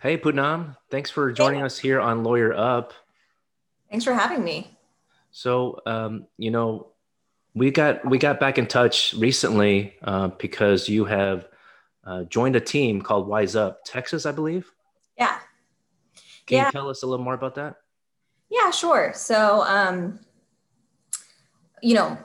Hey, Putnam, Thanks for joining hey. us here on Lawyer Up. Thanks for having me. So, um, you know, we got we got back in touch recently uh, because you have uh, joined a team called Wise Up Texas, I believe. Yeah. Can yeah. you tell us a little more about that? Yeah, sure. So, um, you know,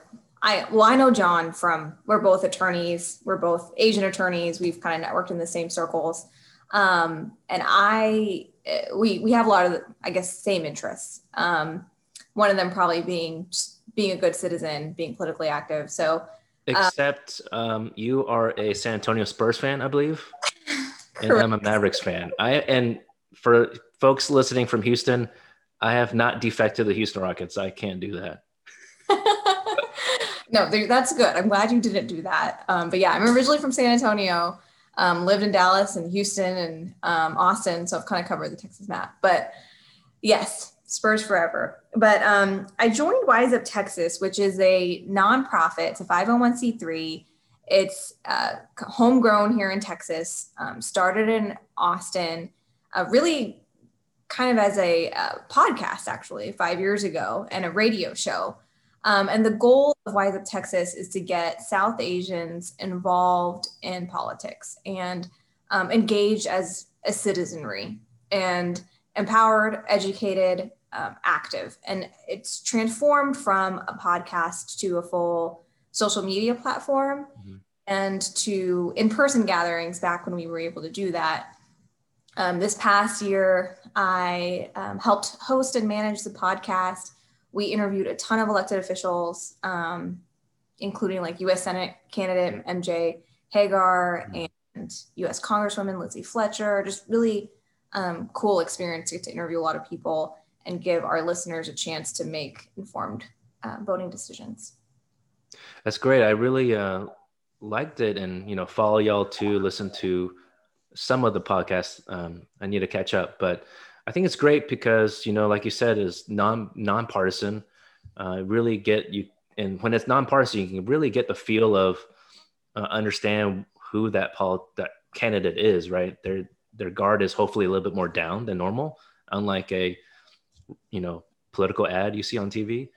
I well, I know John from we're both attorneys. We're both Asian attorneys. We've kind of networked in the same circles, um, and I we we have a lot of I guess same interests. Um, one of them probably being being a good citizen, being politically active. So, uh, except um, you are a San Antonio Spurs fan, I believe, and I'm a Mavericks fan. I and for folks listening from Houston, I have not defected the Houston Rockets. I can't do that. no, that's good. I'm glad you didn't do that. Um, but yeah, I'm originally from San Antonio, um, lived in Dallas and Houston and um, Austin, so I've kind of covered the Texas map. But yes, Spurs forever. But um, I joined Wise Up Texas, which is a nonprofit. It's a 501c3. It's uh, homegrown here in Texas. Um, started in Austin, uh, really kind of as a uh, podcast, actually, five years ago, and a radio show. Um, and the goal of Wise Up Texas is to get South Asians involved in politics and um, engaged as a citizenry and empowered, educated, um, active. And it's transformed from a podcast to a full social media platform mm-hmm. and to in person gatherings back when we were able to do that. Um, this past year, I um, helped host and manage the podcast. We interviewed a ton of elected officials, um, including like US Senate candidate MJ Hegar mm-hmm. and US Congresswoman Lizzie Fletcher. Just really um, cool experience to get to interview a lot of people and give our listeners a chance to make informed uh, voting decisions. That's great. I really uh, liked it, and you know, follow y'all to listen to some of the podcasts. Um, I need to catch up, but I think it's great because you know, like you said, is non nonpartisan. Uh, really get you, and when it's nonpartisan, you can really get the feel of uh, understand who that that candidate is. Right, their their guard is hopefully a little bit more down than normal, unlike a you know political ad you see on TV.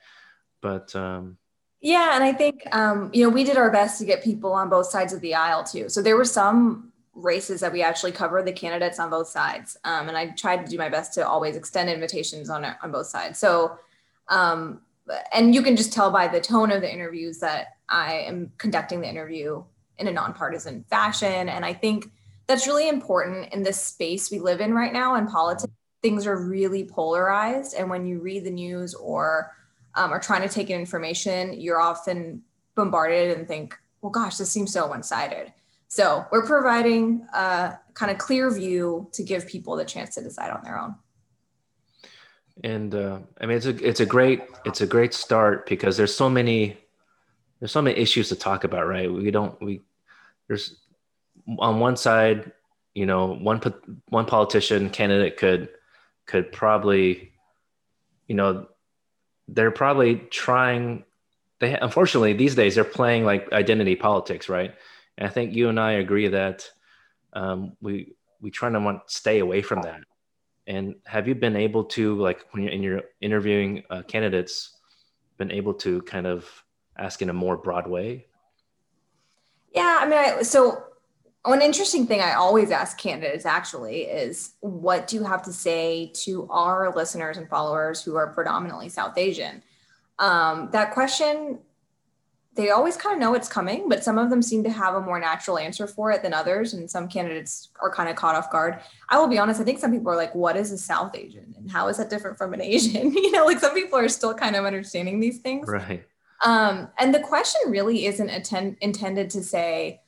But um, yeah, and I think um, you know we did our best to get people on both sides of the aisle too. So there were some races that we actually cover the candidates on both sides, um, and I tried to do my best to always extend invitations on on both sides. So. Um, and you can just tell by the tone of the interviews that I am conducting the interview in a nonpartisan fashion. And I think that's really important in this space we live in right now in politics things are really polarized. And when you read the news or um, are trying to take in information, you're often bombarded and think, well, gosh, this seems so one sided. So we're providing a kind of clear view to give people the chance to decide on their own. And uh, I mean, it's a it's a great it's a great start because there's so many there's so many issues to talk about, right? We don't we there's on one side, you know, one one politician candidate could could probably, you know, they're probably trying. They unfortunately these days they're playing like identity politics, right? And I think you and I agree that um, we we try to want stay away from that. And have you been able to like when you're in your interviewing uh, candidates, been able to kind of ask in a more broad way? Yeah, I mean, I, so one interesting thing I always ask candidates actually is what do you have to say to our listeners and followers who are predominantly South Asian? Um, that question, they always kind of know it's coming, but some of them seem to have a more natural answer for it than others. And some candidates are kind of caught off guard. I will be honest, I think some people are like, what is a South Asian? And how is that different from an Asian? you know, like some people are still kind of understanding these things. Right. Um, and the question really isn't attend- intended to say,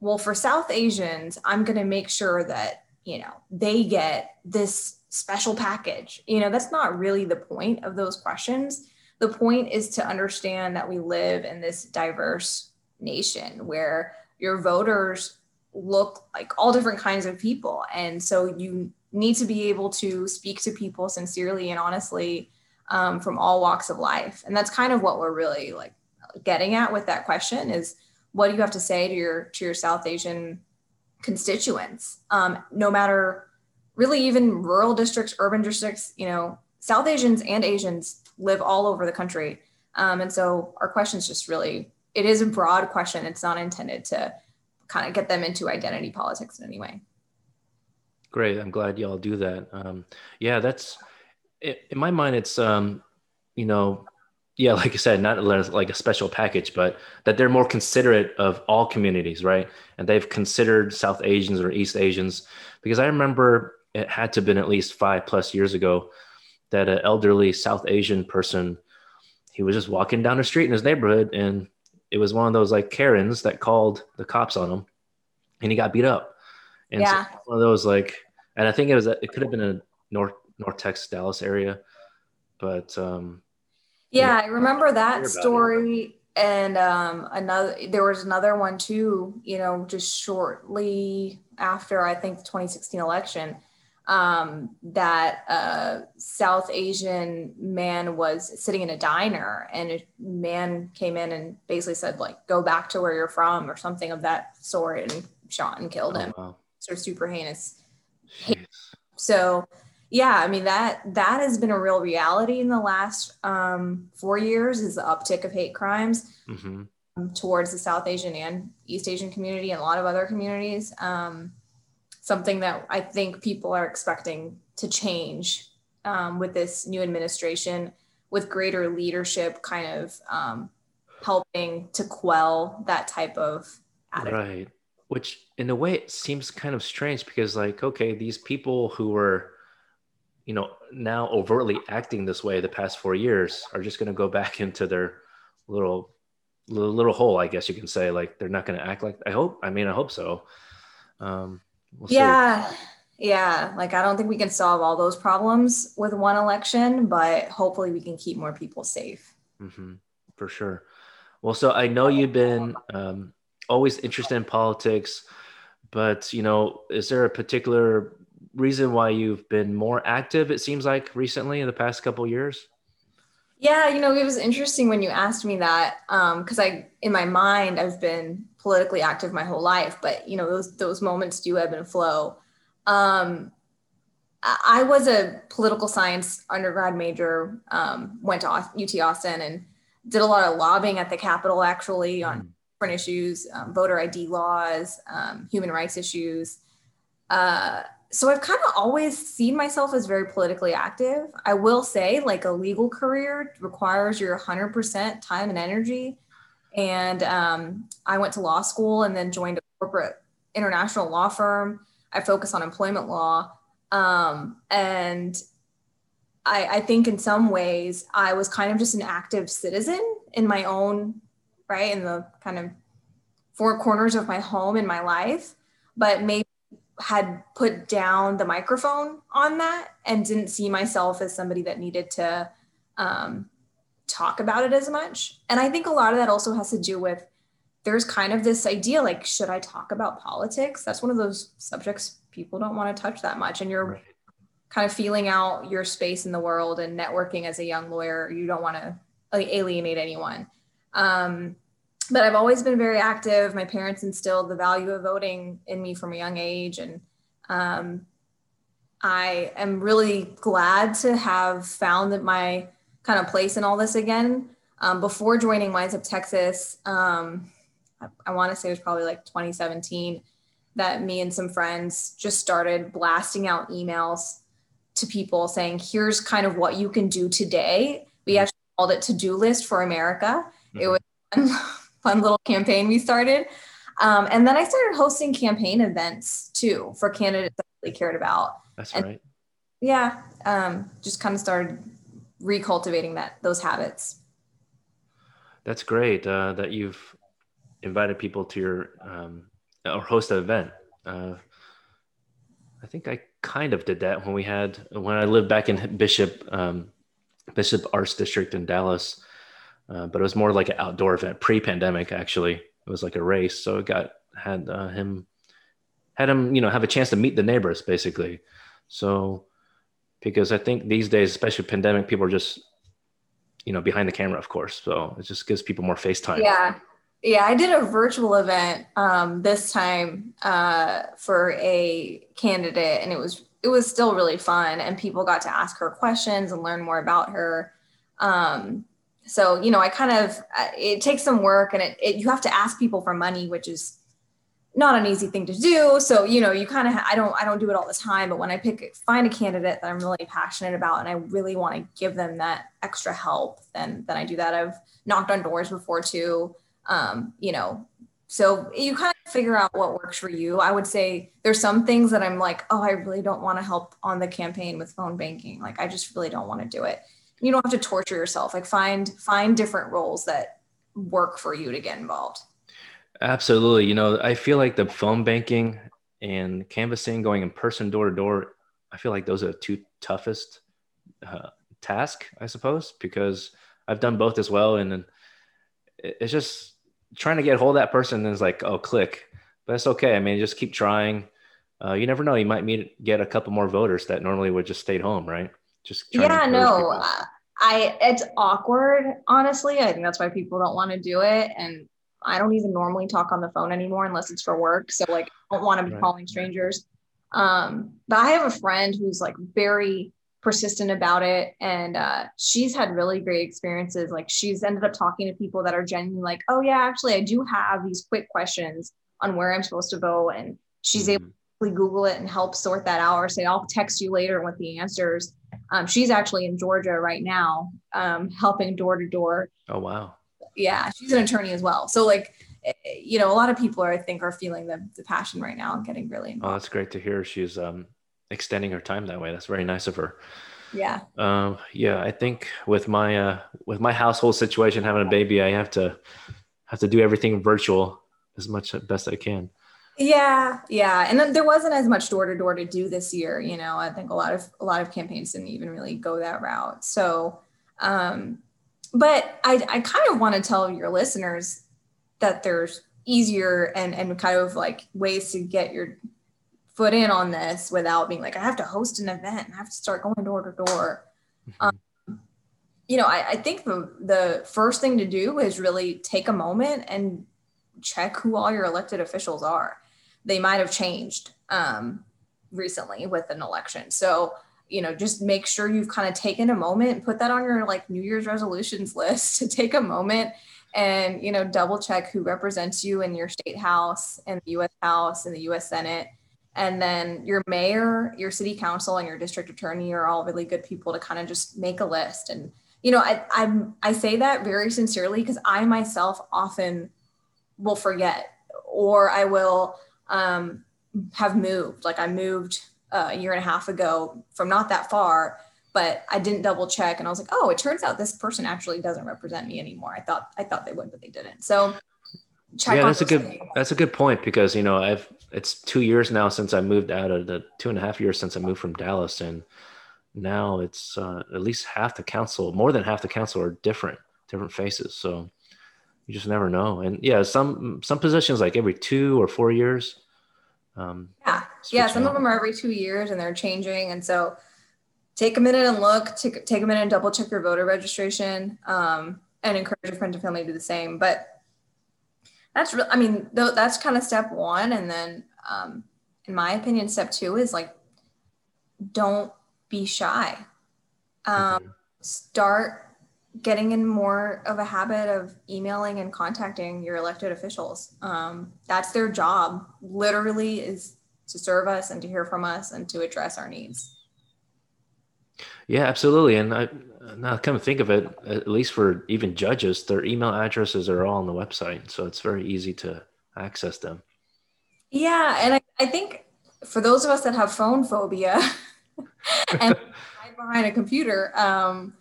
well, for South Asians, I'm going to make sure that, you know, they get this special package. You know, that's not really the point of those questions. The point is to understand that we live in this diverse nation where your voters look like all different kinds of people. And so you need to be able to speak to people sincerely and honestly um, from all walks of life. And that's kind of what we're really like getting at with that question is what do you have to say to your to your South Asian constituents? Um, no matter really even rural districts, urban districts, you know, South Asians and Asians live all over the country. Um, and so our question is just really, it is a broad question. It's not intended to kind of get them into identity politics in any way. Great. I'm glad y'all do that. Um, yeah, that's in my mind. It's, um, you know, yeah, like I said, not like a special package, but that they're more considerate of all communities, right? And they've considered South Asians or East Asians because I remember it had to have been at least five plus years ago that an elderly South Asian person, he was just walking down the street in his neighborhood and it was one of those like Karens that called the cops on him and he got beat up. And yeah. So one of those like, and I think it was, it could have been a North, North Texas, Dallas area, but, um, yeah, I remember that story. And um, another, there was another one too, you know, just shortly after I think the 2016 election um, that a South Asian man was sitting in a diner and a man came in and basically said, like, go back to where you're from or something of that sort and shot and killed him. Oh, wow. Sort of super heinous. Jeez. So, yeah, I mean, that that has been a real reality in the last um, four years is the uptick of hate crimes. Mm-hmm. Towards the South Asian and East Asian community and a lot of other communities. Um, something that I think people are expecting to change um, with this new administration, with greater leadership kind of um, helping to quell that type of attitude. Right. Which, in a way, it seems kind of strange because, like, okay, these people who were, you know, now overtly acting this way the past four years are just going to go back into their little, little, hole, I guess you can say. Like, they're not going to act like. I hope. I mean, I hope so. Um, We'll yeah. See. Yeah. Like, I don't think we can solve all those problems with one election, but hopefully we can keep more people safe. Mm-hmm. For sure. Well, so I know you've been um, always interested in politics, but, you know, is there a particular reason why you've been more active, it seems like recently in the past couple years? Yeah, you know, it was interesting when you asked me that because um, I, in my mind, I've been politically active my whole life, but you know, those those moments do ebb and flow. Um, I was a political science undergrad major, um, went to UT Austin and did a lot of lobbying at the Capitol actually on mm. different issues, um, voter ID laws, um, human rights issues. Uh, so I've kind of always seen myself as very politically active. I will say, like, a legal career requires your 100% time and energy. And um, I went to law school and then joined a corporate international law firm. I focus on employment law. Um, and I, I think in some ways I was kind of just an active citizen in my own, right, in the kind of four corners of my home in my life. But maybe had put down the microphone on that and didn't see myself as somebody that needed to um, talk about it as much. And I think a lot of that also has to do with there's kind of this idea like, should I talk about politics? That's one of those subjects people don't want to touch that much. And you're right. kind of feeling out your space in the world and networking as a young lawyer. You don't want to like, alienate anyone. Um, but I've always been very active. My parents instilled the value of voting in me from a young age. And um, I am really glad to have found that my kind of place in all this again. Um, before joining Wise Up Texas, um, I, I want to say it was probably like 2017 that me and some friends just started blasting out emails to people saying, here's kind of what you can do today. We actually called it to do list for America. Mm-hmm. It was fun little campaign we started. Um, and then I started hosting campaign events too for candidates that I really cared about. That's and, right. Yeah, um, just kind of started recultivating that those habits. That's great uh, that you've invited people to your um, or host an event. Uh, I think I kind of did that when we had when I lived back in Bishop um, Bishop Arts District in Dallas. Uh, but it was more like an outdoor event pre-pandemic. Actually, it was like a race, so it got had uh, him had him you know have a chance to meet the neighbors basically. So because I think these days, especially pandemic, people are just you know behind the camera, of course. So it just gives people more face time. Yeah. Yeah, I did a virtual event um, this time uh, for a candidate, and it was it was still really fun and people got to ask her questions and learn more about her um, so you know i kind of it takes some work and it, it, you have to ask people for money which is not an easy thing to do. So you know you kind of i don't i don't do it all the time but when i pick find a candidate that i'm really passionate about and i really want to give them that extra help then then i do that. I've knocked on doors before too um, you know. So you kind of figure out what works for you. I would say there's some things that i'm like oh i really don't want to help on the campaign with phone banking. Like i just really don't want to do it you don't have to torture yourself. Like find find different roles that work for you to get involved. Absolutely. You know i feel like the phone banking and canvassing going in person door to door i feel like those are the two toughest uh, task i suppose because i've done both as well. And it's just trying to get hold of that person and it's like oh click. But it's okay. I mean just keep trying. Uh, you never know. You might meet get a couple more voters that normally would just stayed home right? Just yeah no i it's awkward honestly i think that's why people don't want to do it and i don't even normally talk on the phone anymore unless it's for work so like i don't want to be right. calling strangers um but i have a friend who's like very persistent about it and uh, she's had really great experiences like she's ended up talking to people that are genuinely like oh yeah actually i do have these quick questions on where i'm supposed to go and she's mm-hmm. able to google it and help sort that out or say i'll text you later with the answers um, she's actually in Georgia right now, um, helping door to door. Oh wow! Yeah, she's an attorney as well. So like, eh, you know, a lot of people are, I think are feeling the, the passion right now and getting really involved. Oh, that's great to hear. She's um, extending her time that way. That's very nice of her. Yeah. Um, yeah, I think with my uh, with my household situation, having a baby, I have to have to do everything virtual as much as best I can. Yeah, yeah, and then there wasn't as much door to door to do this year. You know, I think a lot of a lot of campaigns didn't even really go that route. So, um, but I I kind of want to tell your listeners that there's easier and and kind of like ways to get your foot in on this without being like I have to host an event and I have to start going door to door. Mm-hmm. Um, you know, I, I think the the first thing to do is really take a moment and check who all your elected officials are they might have changed um, recently with an election. So, you know, just make sure you've kind of taken a moment, put that on your like New Year's resolutions list to take a moment and, you know, double check who represents you in your state house and the US House and the US Senate. And then your mayor, your city council, and your district attorney are all really good people to kind of just make a list. And, you know, I, I'm, I say that very sincerely because I myself often will forget or I will um, have moved. Like I moved uh, a year and a half ago from not that far, but I didn't double check, and I was like, oh, it turns out this person actually doesn't represent me anymore. I thought I thought they would, but they didn't. So yeah, that's a good things. that's a good point because you know I've it's two years now since I moved out of the two and a half years since I moved from Dallas, and now it's uh, at least half the council, more than half the council are different, different faces. So you just never know. And yeah, some some positions like every two or four years. Um, yeah, yeah. Some out. of them are every two years, and they're changing. And so, take a minute and look. Take take a minute and double check your voter registration, um, and encourage your friends and family to do the same. But that's real. I mean, th- that's kind of step one, and then, um, in my opinion, step two is like, don't be shy. Um, mm-hmm. Start getting in more of a habit of emailing and contacting your elected officials. Um, that's their job, literally, is to serve us and to hear from us and to address our needs. Yeah, absolutely. And I now come to think of it, at least for even judges, their email addresses are all on the website, so it's very easy to access them. Yeah, and I, I think for those of us that have phone phobia and behind a computer, um,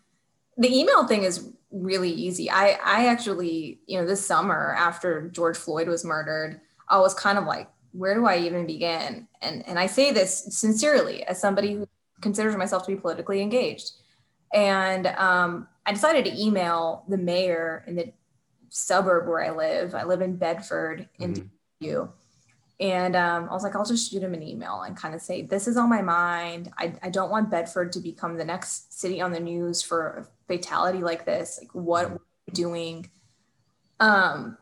the email thing is really easy. I I actually, you know, this summer after George Floyd was murdered, I was kind of like, where do I even begin? And and I say this sincerely as somebody who considers myself to be politically engaged. And um, I decided to email the mayor in the suburb where I live. I live in Bedford, in mm-hmm. And um, I was like, I'll just shoot him an email and kind of say, this is on my mind. I, I don't want Bedford to become the next city on the news for a fatality like this. Like, what mm-hmm. are we doing? Um,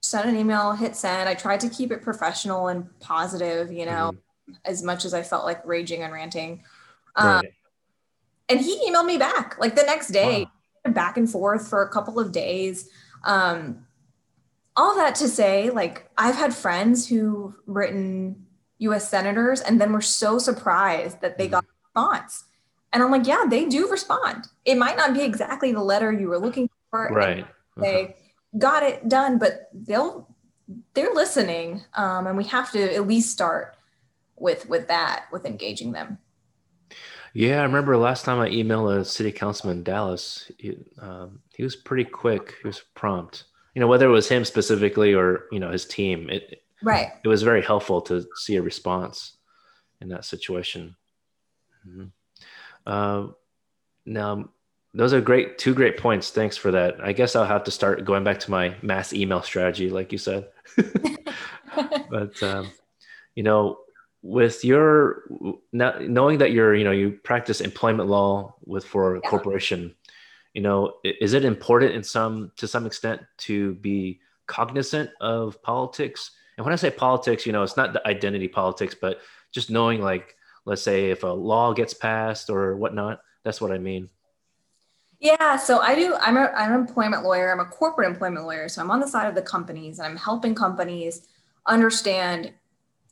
sent an email, hit send. I tried to keep it professional and positive, you know. as much as I felt like raging and ranting. Um, right. And he emailed me back like the next day, wow. back and forth for a couple of days. Um, all that to say, like I've had friends who've written US senators and then were so surprised that they got a response. And I'm like, yeah, they do respond. It might not be exactly the letter you were looking for. Right. They uh-huh. got it done, but they'll they're listening. Um, and we have to at least start with with that, with engaging them. Yeah, I remember last time I emailed a city councilman in Dallas. He, um, he was pretty quick. He was prompt you know whether it was him specifically or you know his team it right. it was very helpful to see a response in that situation. Mm-hmm. uh, now those are great two great points. Thanks for that. I guess i'll have to start going back to my mass email strategy like you said. But um, you know with your knowing that you're you know you practice employment law with for a yeah. corporation you know is it important in some to some extent to be cognizant of politics? And when i say politics you know it's not the identity politics but just knowing like let's say if a law gets passed or whatnot that's what i mean. Yeah so i do i'm, a, I'm an employment lawyer i'm a corporate employment lawyer so i'm on the side of the companies and i'm helping companies understand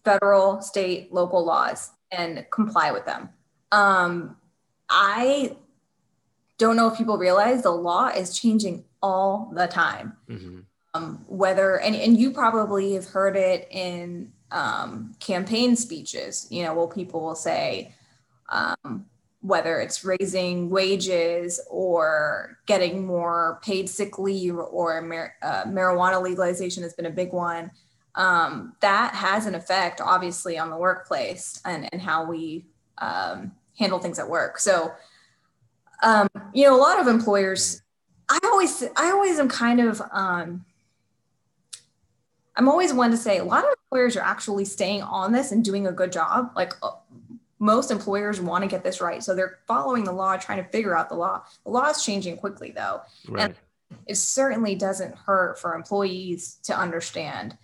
federal state local laws and comply with them. Um, i don't know if people realize the law is changing all the time. Mm-hmm. Um, whether and, and you probably have heard it in um, campaign speeches, you know, well, people will say um, whether it's raising wages or getting more paid sick leave or mar- uh, marijuana legalization has been a big one. Um, that has an effect, obviously, on the workplace and, and how we um, handle things at work. So um, you know, a lot of employers, I always, I always am kind of, um, I'm always one to say a lot of employers are actually staying on this and doing a good job. Like uh, most employers want to get this right. So they're following the law, trying to figure out the law. The law is changing quickly though. Right. And it certainly doesn't hurt for employees to understand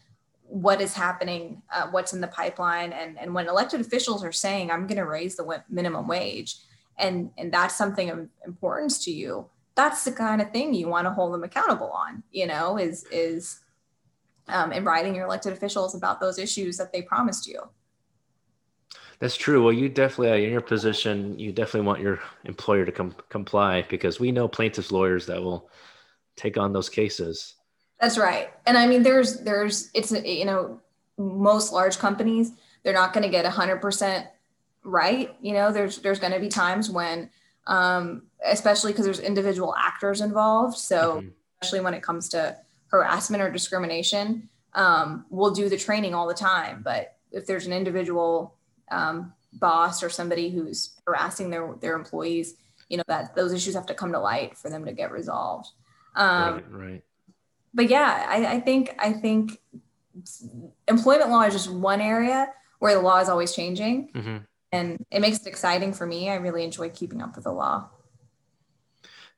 what is happening, uh, what's in the pipeline. And, and when elected officials are saying, I'm going to raise the minimum wage, and and that's something of importance to you that's the kind of thing you want to hold them accountable on you know is is um, and writing your elected officials about those issues that they promised you. That's true. Well you definitely uh, in your position you definitely want your employer to com- comply because we know plaintiffs lawyers that will take on those cases. That's right. And i mean there's there's it's you know most large companies they're not going to get 100% right you know there's there's going to be times when um, especially because there's individual actors involved so mm-hmm. especially when it comes to harassment or discrimination um, we'll do the training all the time but if there's an individual um, boss or somebody who's harassing their their employees you know that those issues have to come to light for them to get resolved um, right, right. but yeah I, I think i think employment law is just one area where the law is always changing mm-hmm and it makes it exciting for me. I really enjoy keeping up with the law.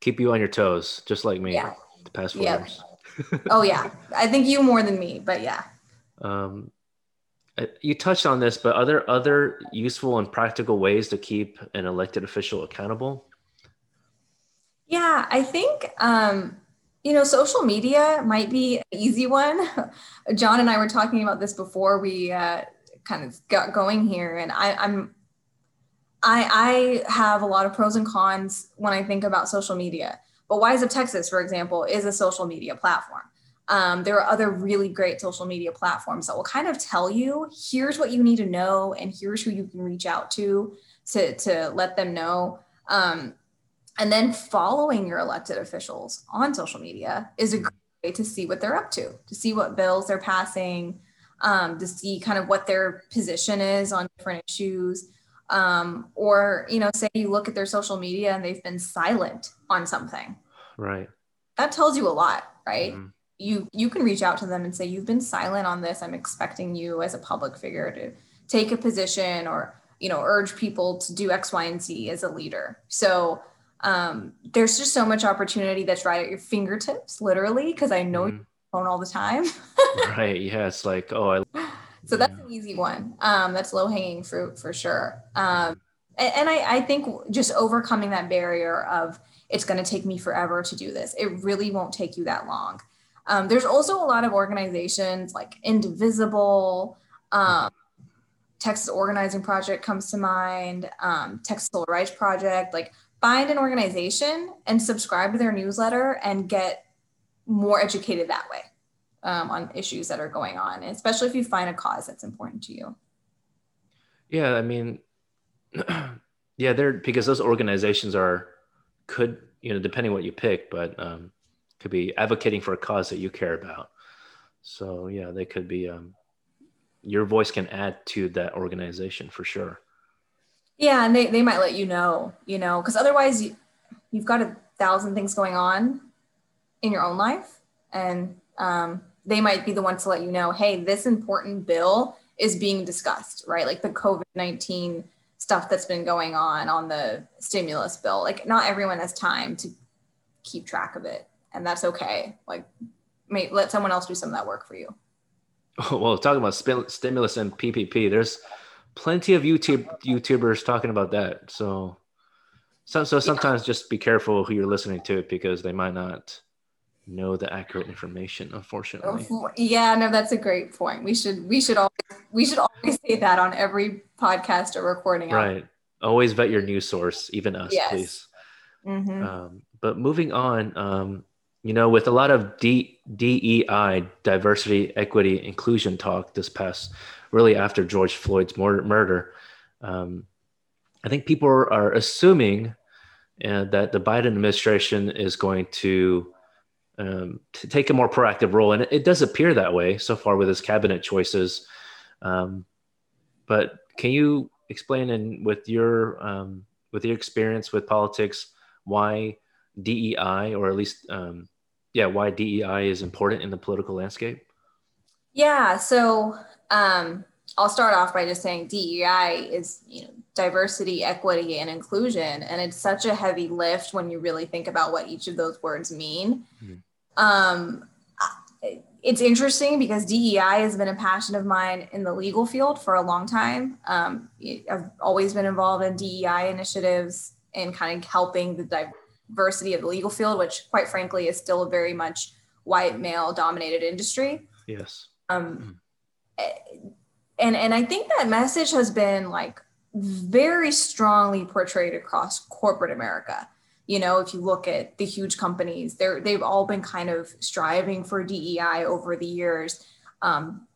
Keep you on your toes, just like me. Yeah. The past four yep. years. oh yeah, I think you more than me, but yeah. Um, you touched on this, but are there other useful and practical ways to keep an elected official accountable? Yeah, I think um, you know social media might be an easy one. John and I were talking about this before we uh, kind of got going here, and I, I'm I, I have a lot of pros and cons when I think about social media. But Wise Up Texas, for example, is a social media platform. Um, there are other really great social media platforms that will kind of tell you here's what you need to know and here's who you can reach out to to, to let them know. Um, and then following your elected officials on social media is a great way to see what they're up to, to see what bills they're passing, um, to see kind of what their position is on different issues um, or you know say you look at their social media and they've been silent on something. Right. That tells you a lot right? Mm-hmm. you you can reach out to them and say you've been silent on this. I'm expecting you as a public figure to take a position or you know urge people to do x y and z as a leader. So um, there's just so much opportunity that's right at your fingertips literally because i know mm-hmm. phone all the time. Right. Yeah. It's like oh I... So that's an easy one. Um, that's low hanging fruit for sure. Um, and, and I, I think just overcoming that barrier of it's going to take me forever to do this. It really won't take you that long. Um, there's also a lot of organizations like Indivisible, um, Texas Organizing Project comes to mind, um, Texas Civil Rights Project. Like, find an organization and subscribe to their newsletter and get more educated that way um, on issues that are going on, especially if you find a cause that's important to you. Yeah, I mean, yeah, they're because those organizations are could you know depending what you pick, but um, could be advocating for a cause that you care about. So yeah, they could be. Um, your voice can add to that organization for sure. Yeah, and they, they might let you know, you know, because otherwise you, you've got a thousand things going on in your own life, and um, they might be the ones to let you know, hey, this important bill is being discussed, right? Like the COVID 19 stuff that's been going on on the stimulus bill. Like, not everyone has time to keep track of it, and that's okay. Like, may, let someone else do some of that work for you. Well, talking about stimulus and PPP, there's plenty of YouTube YouTubers talking about that. So, so, so sometimes yeah. just be careful who you're listening to because they might not know the accurate information unfortunately. Yeah no that's a great point. We should we should always we should always say that on every podcast or recording right. Always vet your news source even us yes. please. Mm-hmm. um, but moving on um, you know with a lot of D, dei diversity equity inclusion talk this past really after george floyd's murder um, i think people are assuming uh, that the biden administration is going to um, to take a more proactive role. And it, it, does appear that way so far with his cabinet choices. Um, but can you explain in with your um, with your experience with politics why DEI or at least um, yeah why DEI is important in the political landscape? Yeah, so um, I'll start off by just saying DEI is you know diversity, equity, and inclusion. And it's such a heavy lift when you really think about what each of those words mean. Mm-hmm. Um, it's interesting because DEI has been a passion of mine in the legal field for a long time. Um, I've always been involved in DEI initiatives and kind of helping the diversity of the legal field, which, quite frankly, is still a very much white male dominated industry. Yes. Um, mm-hmm. And and I think that message has been like very strongly portrayed across corporate America. You know, if you look at the huge companies, they're they've all been kind of striving for DEI over the years. Um,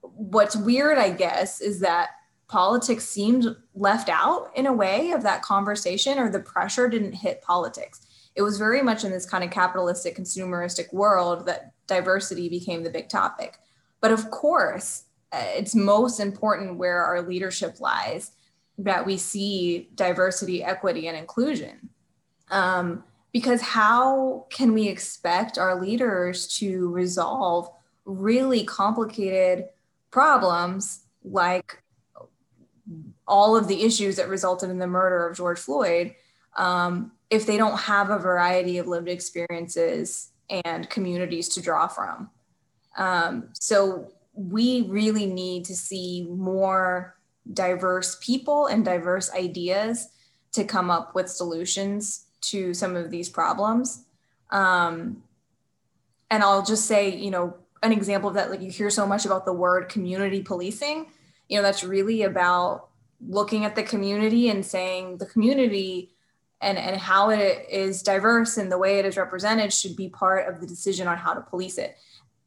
what's weird, I guess, is that politics seemed left out in a way of that conversation, or the pressure didn't hit politics. It was very much in this kind of capitalistic, consumeristic world that diversity became the big topic. But of course, uh, it's most important where our leadership lies that we see diversity, equity, and inclusion. Um, because how can we expect our leaders to resolve really complicated problems like all of the issues that resulted in the murder of George Floyd um, if they don't have a variety of lived experiences and communities to draw from? Um, so we really need to see more diverse people and diverse ideas to come up with solutions to some of these problems. Um, and I'll just say, you know, an example of that, like you hear so much about the word community policing, you know, that's really about looking at the community and saying the community and, and how it is diverse and the way it is represented should be part of the decision on how to police it.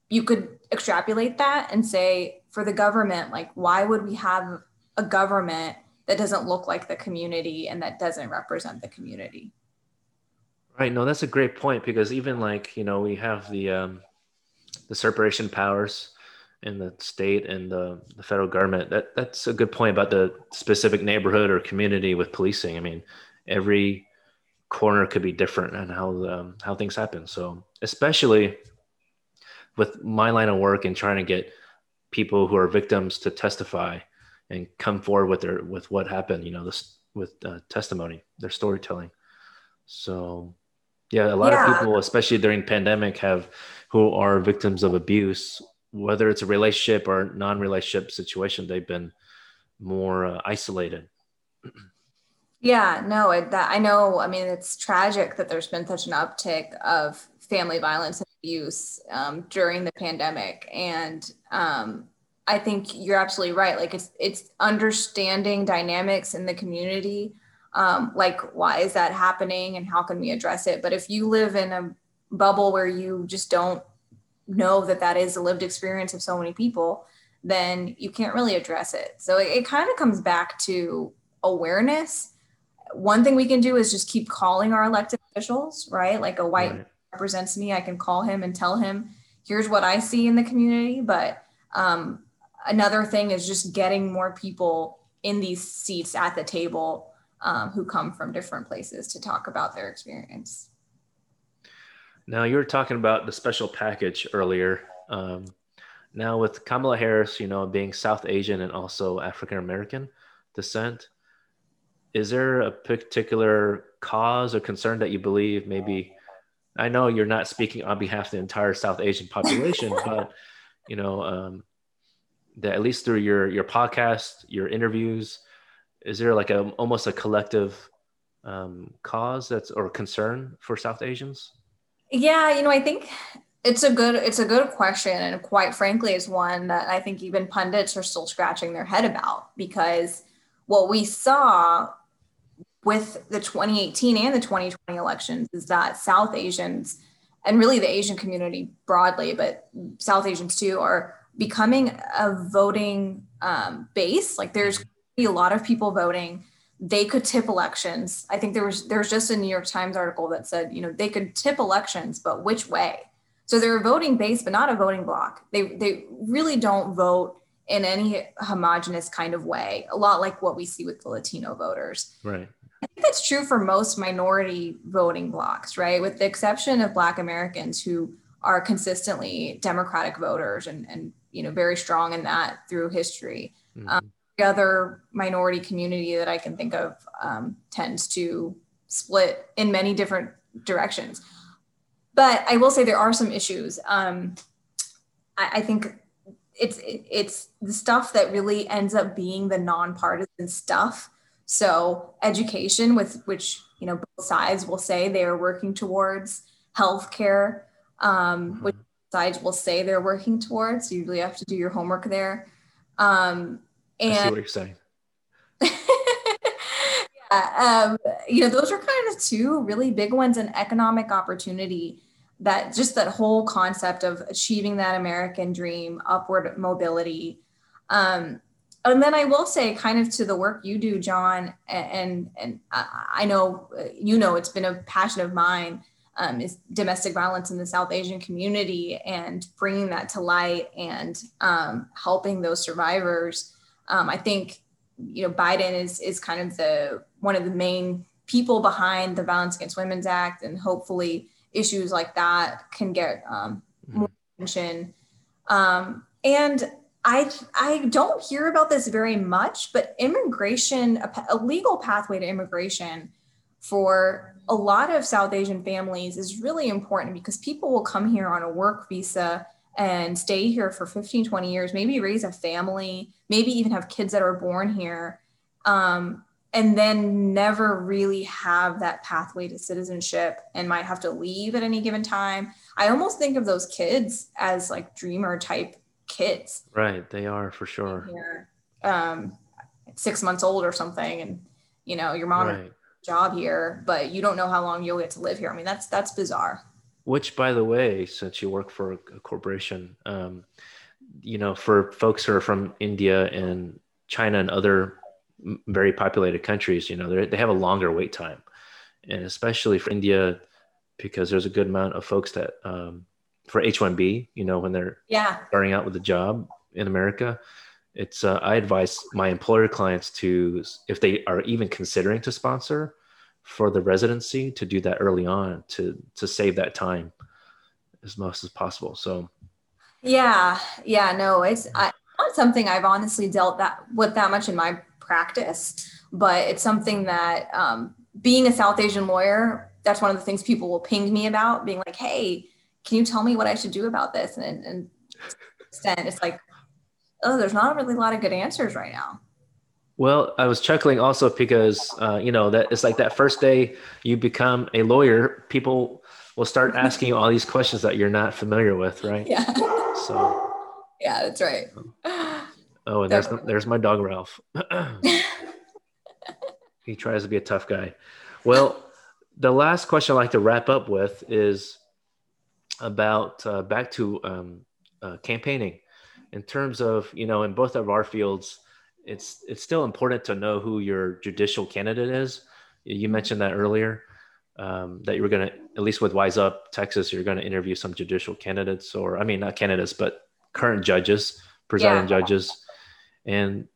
You could extrapolate that and say, for the government, like, why would we have a government that doesn't look like the community and that doesn't represent the community. Right. No, that's a great point because even like, you know, we have the um, the separation powers in the state and the, the federal government. That that's a good point about the specific neighborhood or community with policing. I mean, every corner could be different and how um, how things happen. So especially with my line of work and trying to get people who are victims to testify and come forward with their with what happened you know this with uh, testimony their storytelling so yeah a lot yeah. of people especially during pandemic have who are victims of abuse whether it's a relationship or non-relationship situation, they've been more uh, isolated. Yeah, no, it, that I know. I mean, it's tragic that there's been such an uptick of family violence and abuse um, during the pandemic, and um, I think you're absolutely right. Like it's it's understanding dynamics in the community, um, like why is that happening and how can we address it. But if you live in a bubble where you just don't know that that is a lived experience of so many people, then you can't really address it. So it, it kind of comes back to awareness one thing we can do is just keep calling our elected officials, right? Like a white right. represents me, I can call him and tell him, here's what I see in the community. But um, another thing is just getting more people in these seats at the table um, who come from different places to talk about their experience. Now, you were talking about the special package earlier. Um, now, with Kamala Harris, you know, being South Asian and also African American descent, is there a particular cause or concern that you believe maybe i know you're not speaking on behalf of the entire south asian population but you know um, that at least through your your podcast your interviews is there like a almost a collective um, cause that's or concern for south asians? Yeah you know i think it's a good it's a good question and quite frankly is one that i think even pundits are still scratching their head about because what we saw with the 2018 and the 2020 elections is that South Asians and really the Asian community broadly, but South Asians too, are becoming a voting um, base. Like there's a lot of people voting. They could tip elections. I think there was there was just a New York Times article that said, you know, they could tip elections, but which way? So they're a voting base, but not a voting block. They they really don't vote in any homogenous kind of way. A lot like what we see with the Latino voters. Right. I think that's true for most minority voting blocks, right? With the exception of Black Americans who are consistently Democratic voters and, and you know, very strong in that through history. Mm-hmm. Um, the other minority community that I can think of um, tends to split in many different directions. But I will say there are some issues. Um, I, I think it's it's the stuff that really ends up being the nonpartisan stuff so education, with which you know both sides will say they are working towards healthcare, um, mm-hmm. which sides will say they're working towards. You really have to do your homework there. Um, and I see what you're saying. yeah, um, you know, those are kind of two really big ones in economic opportunity. That just that whole concept of achieving that American dream, upward mobility. Um, and then I will say, kind of to the work you do, John, and and I know you know it's been a passion of mine um, is domestic violence in the South Asian community and bringing that to light and um, helping those survivors. Um, I think you know Biden is is kind of the one of the main people behind the Violence Against Women's Act, and hopefully issues like that can get um, more attention. Um, and I I don't hear about this very much, but immigration, a, a, legal pathway to immigration for a lot of South Asian families is really important because people will come here on a work visa and stay here for 15, 20 years, maybe raise a family, maybe even have kids that are born here, um, and then never really have that pathway to citizenship and might have to leave at any given time. I almost think of those kids as like dreamer type kids. Right, they are for sure. Um, six months old or something, and you know your mom right. Job here, but you don't know how long you'll get to live here. I mean, that's that's bizarre. Which, by the way, since you work for a corporation, um, you know, for folks who are from India and China and other very populated countries, you know, they have a longer wait time, and especially for India, because there's a good amount of folks that um, for H1B, you know, when they're yeah starting out with a job in America, it's uh, I advise my employer clients to if they are even considering to sponsor for the residency to do that early on to to save that time as much as possible. So yeah, yeah, no, it's I, not something I've honestly dealt that with that much in my practice, but it's something that um, being a South Asian lawyer, that's one of the things people will ping me about, being like, hey can you tell me what I should do about this? And, and it's like, oh, there's not really a lot of good answers right now. Well, I was chuckling also because uh, you know that it's like that first day you become a lawyer, people will start asking you all these questions that you're not familiar with, right? Yeah. So. Yeah, that's right. Oh, and there's there's my dog Ralph. he tries to be a tough guy. Well, the last question I'd like to wrap up with is about uh, back to um, uh, campaigning. In terms of you know, in both of our fields, it's it's still important to know who your judicial candidate is. You mentioned that earlier. Um, that you were going to, at least with Wise Up Texas, you're going to interview some judicial candidates, or I mean, not candidates, but current judges, presiding yeah. judges. And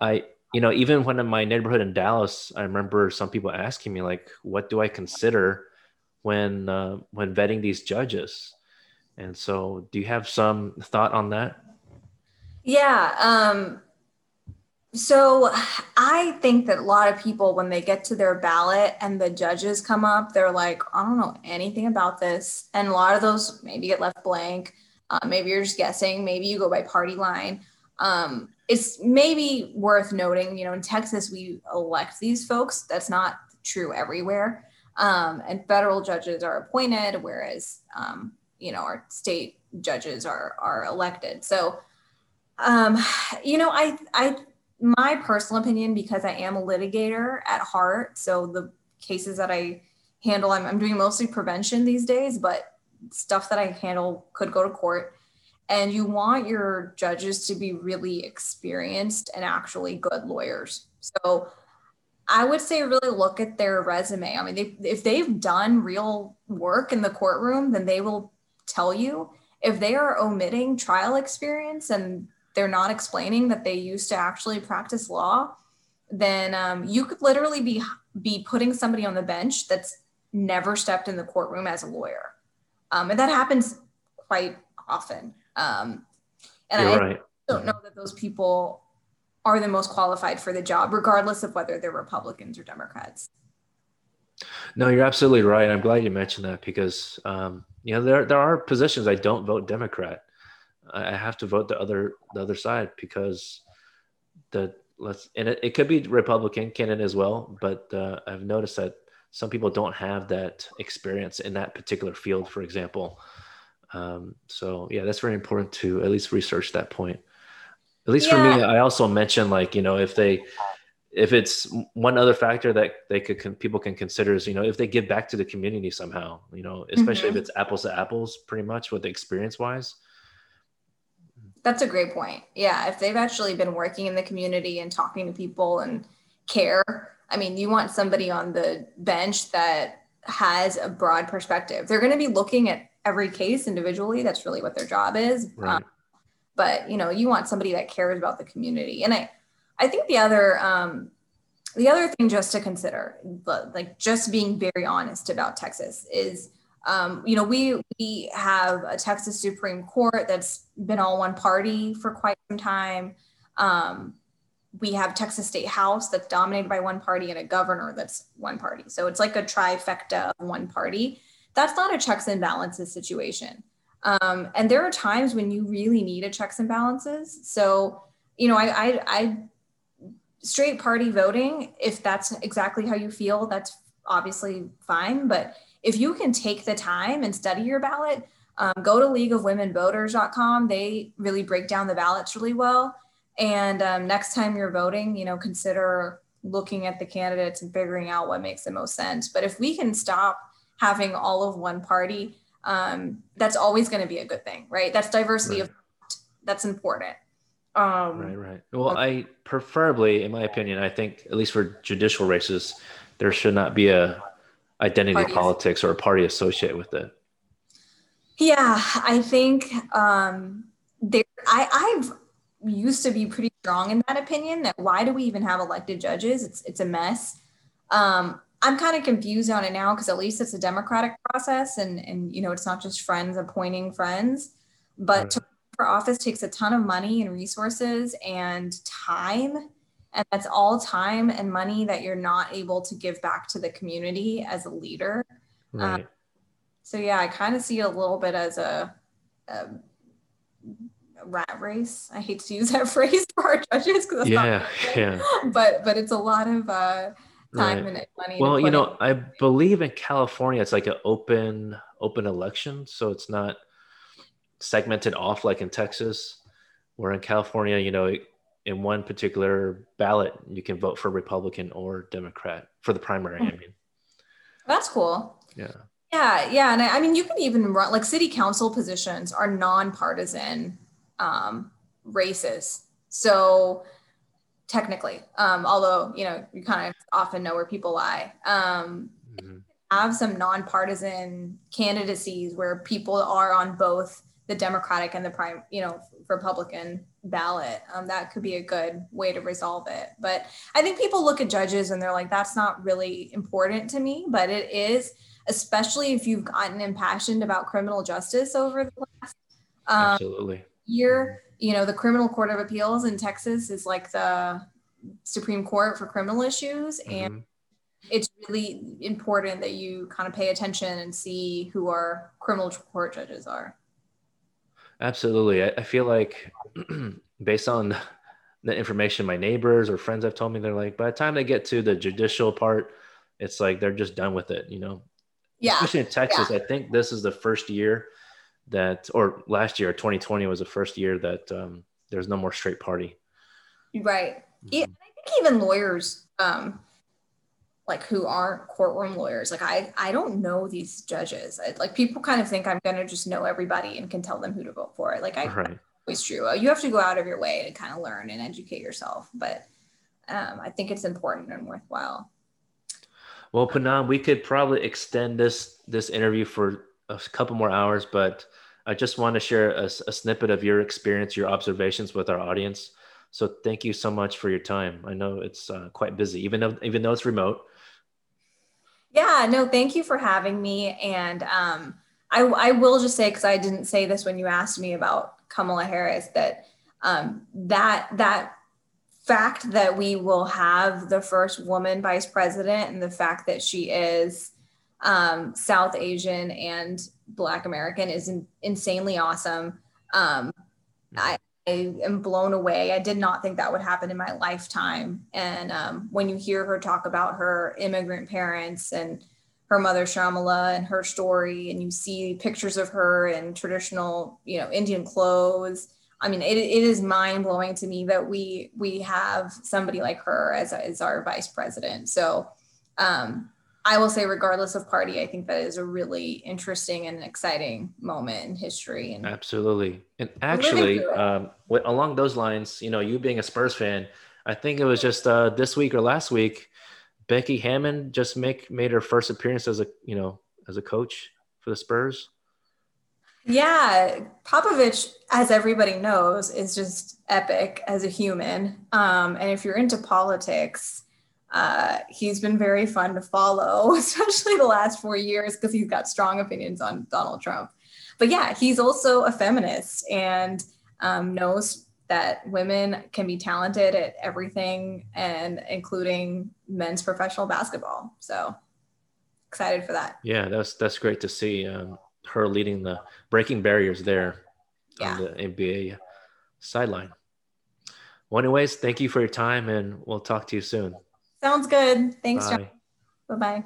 I, you know, even when in my neighborhood in Dallas, I remember some people asking me like, "What do I consider when uh, when vetting these judges?" And so, do you have some thought on that? Yeah. Um, so I think that a lot of people, when they get to their ballot and the judges come up, they're like, I don't know anything about this. And a lot of those maybe get left blank. Uh, maybe you're just guessing. Maybe you go by party line. Um, it's maybe worth noting, you know, in Texas, we elect these folks. That's not true everywhere. Um, and federal judges are appointed, whereas, um, you know, our state judges are, are elected. So, um, you know, I, I, my personal opinion, because I am a litigator at heart, so the cases that I handle, I'm, I'm doing mostly prevention these days, but stuff that I handle could go to court and you want your judges to be really experienced and actually good lawyers. So I would say really look at their resume. I mean, they, if they've done real work in the courtroom, then they will tell you. If they are omitting trial experience and they're not explaining that they used to actually practice law, then um, you could literally be be putting somebody on the bench that's never stepped in the courtroom as a lawyer, um, and that happens quite often. Um, and You're I right. don't know that those people are the most qualified for the job, regardless of whether they're Republicans or Democrats. No, you're absolutely right. I'm glad you mentioned that because um, you know there there are positions I don't vote Democrat. I have to vote the other the other side because the let's and it, it could be Republican candidate as well, but uh, I've noticed that some people don't have that experience in that particular field. For example, um, so yeah, that's very important to at least research that point. At least yeah. for me, I also mentioned like you know if they if it's one other factor that they could can, people can consider is you know if they give back to the community somehow you know especially mm-hmm. if it's apples to apples pretty much with the experience wise that's a great point yeah if they've actually been working in the community and talking to people and care i mean you want somebody on the bench that has a broad perspective they're going to be looking at every case individually. That's really what their job is. Right. Um, but you know, you want somebody that cares about the community. And I, I think the other, um, the other thing just to consider, like just being very honest about Texas is, um, you know, we we have a Texas Supreme Court that's been all one party for quite some time. Um, we have Texas State House that's dominated by one party and a governor that's one party. So it's like a trifecta of one party that's not a checks and balances situation. Um, and there are times when you really need a checks and balances. So, you know, I, I, I straight party voting, if that's exactly how you feel, that's obviously fine. But if you can take the time and study your ballot, um, go to leagueofwomenvoters.com. They really break down the ballots really well. And um, next time you're voting, you know, consider looking at the candidates and figuring out what makes the most sense. But if we can stop having all of one party, um, that's always going to be a good thing, right? That's diversity right. of that's important. Um, right, right. Well, I preferably, in my opinion, I think at least for judicial races, there should not be a identity parties. politics or a party associated with it. Yeah, I think um, there. I, I've used to be pretty strong in that opinion. That why do we even have elected judges? It's it's a mess. Um, I'm kind of confused on it now because at least it's a democratic process and and you know it's not just friends appointing friends, but right. to for office takes a ton of money and resources and time and that's all time and money that you're not able to give back to the community as a leader. Right. Um, so yeah, I kind of see it a little bit as a, a rat race. I hate to use that phrase for our judges because yeah, yeah. But but it's a lot of uh, time right. and money. Well, you know, in. I believe in California it's like an open open election, so it's not segmented off like in Texas. Where in California, you know, in one particular ballot, you can vote for Republican or Democrat for the primary. I mean, that's cool. Yeah. Yeah, yeah, and I, I mean, you can even run like city council positions are nonpartisan um, races. So technically, um, although you know you kind of often know where people lie, um, mm-hmm. have some nonpartisan candidacies where people are on both the Democratic and the prime, you know, Republican ballot. Um, that could be a good way to resolve it. But I think people look at judges and they're like, that's not really important to me, but it is especially if you've gotten impassioned about criminal justice over the last um, Absolutely. year. You know, the Criminal Court of Appeals in Texas is like the Supreme Court for criminal issues. Mm-hmm. And it's really important that you kind of pay attention and see who our criminal court judges are. Absolutely. I, I feel like based on the information my neighbors or friends have told me, they're like, by the time they get to the judicial part, it's like they're just done with it, you know? yeah. especially in Texas. Yeah. I think this is the first year that, or last year, 2020 was the first year that um, there's no more straight party. Right. Mm-hmm. Yeah, I think even lawyers, um, like who aren't courtroom lawyers, like I, I don't know these judges. I, like people kind of think I'm gonna just know everybody and can tell them who to vote for. Like I, right. always true. You have to go out of your way to kind of learn and educate yourself. But um, I think it's important and worthwhile. Well, Poonam, we could probably extend this this interview for a couple more hours, but I just want to share a, a, snippet of your experience, your observations with our audience. So thank you so much for your time. I know it's uh, quite busy, even though even though it's remote. Yeah, no, thank you for having me. And um, I, I will just say, because I didn't say this when you asked me about Kamala Harris, that um, that that fact that we will have the first woman vice president and the fact that she is um, South Asian and Black American is in, insanely awesome. Um, I, am blown away. I did not think that would happen in my lifetime. And um, when you hear her talk about her immigrant parents and her mother Shyamala and her story, and you see pictures of her in traditional, you know, Indian clothes I mean, it, it is mind blowing to me that we we have somebody like her as, as our vice president. So um, I will say, regardless of party, I think that is a really interesting and exciting moment in history. And absolutely, and actually, um, along those lines, you know, you being a Spurs fan, I think it was just uh, this week or last week, Becky Hammon just make made her first appearance as a you know as a coach for the Spurs. Yeah, Popovich, as everybody knows, is just epic as a human. Um, and if you're into politics, uh, he's been very fun to follow, especially the last four years because he's got strong opinions on Donald Trump. But yeah, he's also a feminist and um, knows that women can be talented at everything and including men's professional basketball. So excited for that. Yeah, that's that's great to see. Um, her leading the breaking barriers there yeah. on the NBA sideline. Well, anyways, thank you for your time and we'll talk to you soon. Sounds good. Thanks, Bye. John. Bye bye.